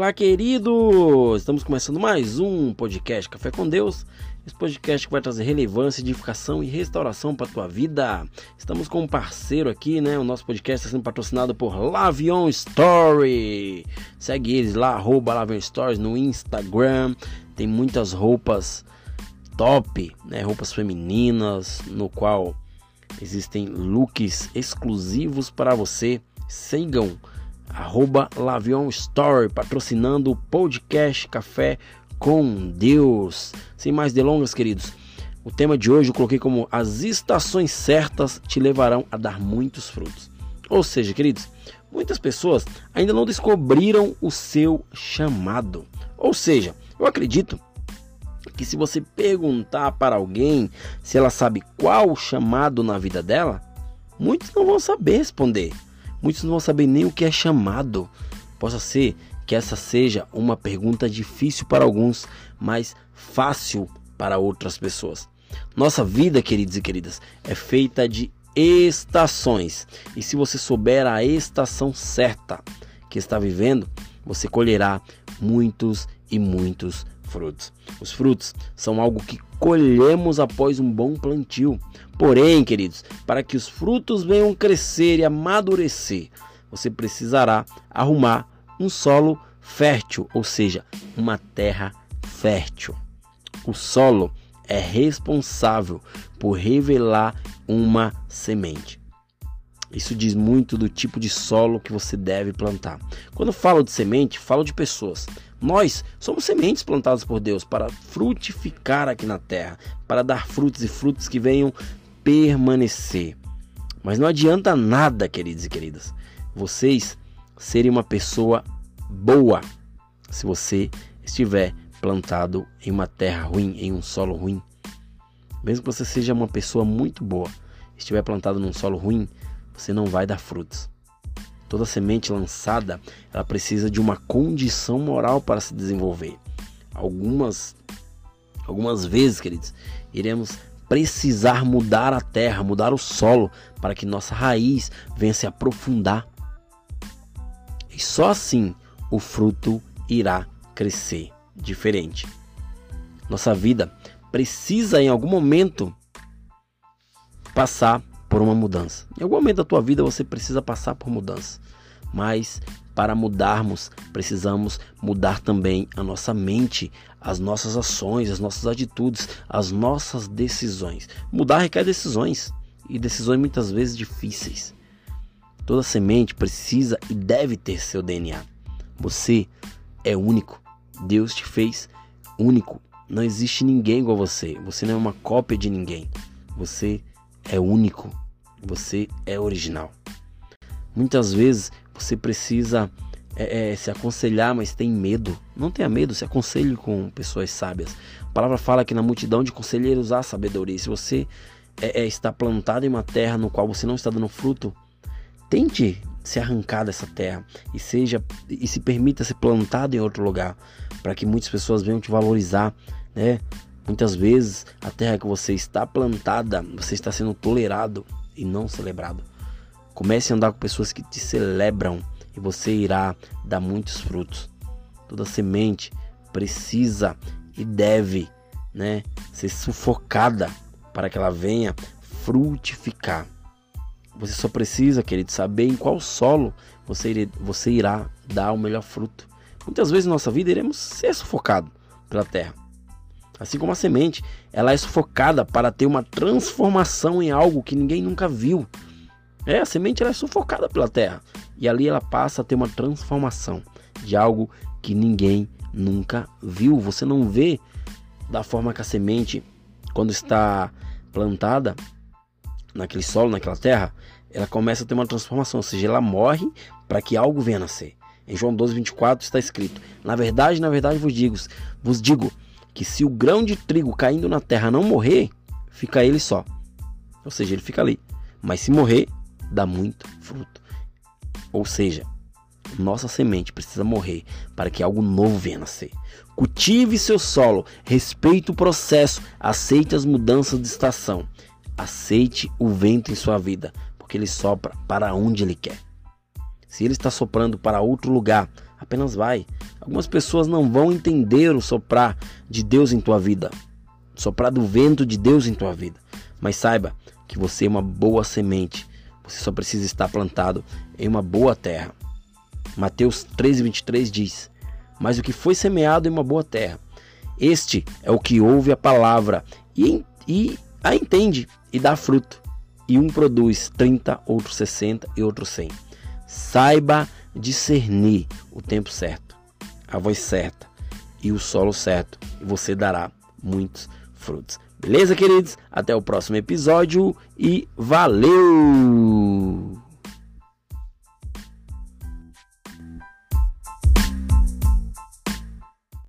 Olá, queridos! Estamos começando mais um podcast Café com Deus. Esse podcast que vai trazer relevância, edificação e restauração para a tua vida. Estamos com um parceiro aqui, né? O nosso podcast está sendo patrocinado por Lavion Story. Segue eles lá, arroba Lavion Stories no Instagram. Tem muitas roupas top, né? Roupas femininas, no qual existem looks exclusivos para você. Sigam arroba Lavion Story, patrocinando o podcast Café com Deus. Sem mais delongas, queridos, o tema de hoje eu coloquei como as estações certas te levarão a dar muitos frutos. Ou seja, queridos, muitas pessoas ainda não descobriram o seu chamado. Ou seja, eu acredito que se você perguntar para alguém se ela sabe qual o chamado na vida dela, muitos não vão saber responder. Muitos não vão saber nem o que é chamado. Possa ser que essa seja uma pergunta difícil para alguns, mas fácil para outras pessoas. Nossa vida, queridos e queridas, é feita de estações. E se você souber a estação certa que está vivendo, você colherá muitos e muitos frutos. Os frutos são algo que colhemos após um bom plantio. Porém, queridos, para que os frutos venham crescer e amadurecer, você precisará arrumar um solo fértil, ou seja, uma terra fértil. O solo é responsável por revelar uma semente. Isso diz muito do tipo de solo que você deve plantar. Quando falo de semente, falo de pessoas. Nós somos sementes plantadas por Deus para frutificar aqui na terra, para dar frutos e frutos que venham permanecer. Mas não adianta nada, queridos e queridas, vocês serem uma pessoa boa se você estiver plantado em uma terra ruim, em um solo ruim. Mesmo que você seja uma pessoa muito boa, estiver plantado num solo ruim, você não vai dar frutos. Toda semente lançada, ela precisa de uma condição moral para se desenvolver. Algumas algumas vezes, queridos, iremos precisar mudar a terra, mudar o solo, para que nossa raiz venha se aprofundar. E só assim o fruto irá crescer diferente. Nossa vida precisa em algum momento passar por uma mudança. Em algum momento da tua vida você precisa passar por mudança. Mas para mudarmos, precisamos mudar também a nossa mente, as nossas ações, as nossas atitudes, as nossas decisões. Mudar requer decisões e decisões muitas vezes difíceis. Toda semente precisa e deve ter seu DNA. Você é único. Deus te fez único. Não existe ninguém igual a você. Você não é uma cópia de ninguém. Você é único. Você é original. Muitas vezes você precisa é, é, se aconselhar, mas tem medo. Não tenha medo, se aconselhe com pessoas sábias. A palavra fala que na multidão de conselheiros há sabedoria. Se você é, é, está plantado em uma terra no qual você não está dando fruto, tente se arrancar dessa terra e seja e se permita ser plantado em outro lugar, para que muitas pessoas venham te valorizar, né? Muitas vezes a terra que você está plantada, você está sendo tolerado e não celebrado. Comece a andar com pessoas que te celebram e você irá dar muitos frutos. Toda semente precisa e deve, né, ser sufocada para que ela venha frutificar. Você só precisa, querido, saber em qual solo você, você irá dar o melhor fruto. Muitas vezes na nossa vida iremos ser sufocados pela terra. Assim como a semente, ela é sufocada para ter uma transformação em algo que ninguém nunca viu. É, a semente ela é sufocada pela terra e ali ela passa a ter uma transformação de algo que ninguém nunca viu. Você não vê da forma que a semente, quando está plantada naquele solo, naquela terra, ela começa a ter uma transformação, ou seja, ela morre para que algo venha a nascer. Em João 12, 24 está escrito: Na verdade, na verdade vos digo, vos digo que se o grão de trigo caindo na terra não morrer, fica ele só. Ou seja, ele fica ali. Mas se morrer, dá muito fruto. Ou seja, nossa semente precisa morrer para que algo novo venha a nascer. Cultive seu solo, respeite o processo, aceite as mudanças de estação. Aceite o vento em sua vida, porque ele sopra para onde ele quer. Se ele está soprando para outro lugar, Apenas vai. Algumas pessoas não vão entender o soprar de Deus em tua vida, soprar do vento de Deus em tua vida. Mas saiba que você é uma boa semente. Você só precisa estar plantado em uma boa terra. Mateus 13:23 diz: Mas o que foi semeado em uma boa terra, este é o que ouve a palavra e, e a entende e dá fruto. E um produz 30, outro 60 e outro 100. Saiba discernir o tempo certo, a voz certa e o solo certo, e você dará muitos frutos. Beleza, queridos? Até o próximo episódio e valeu!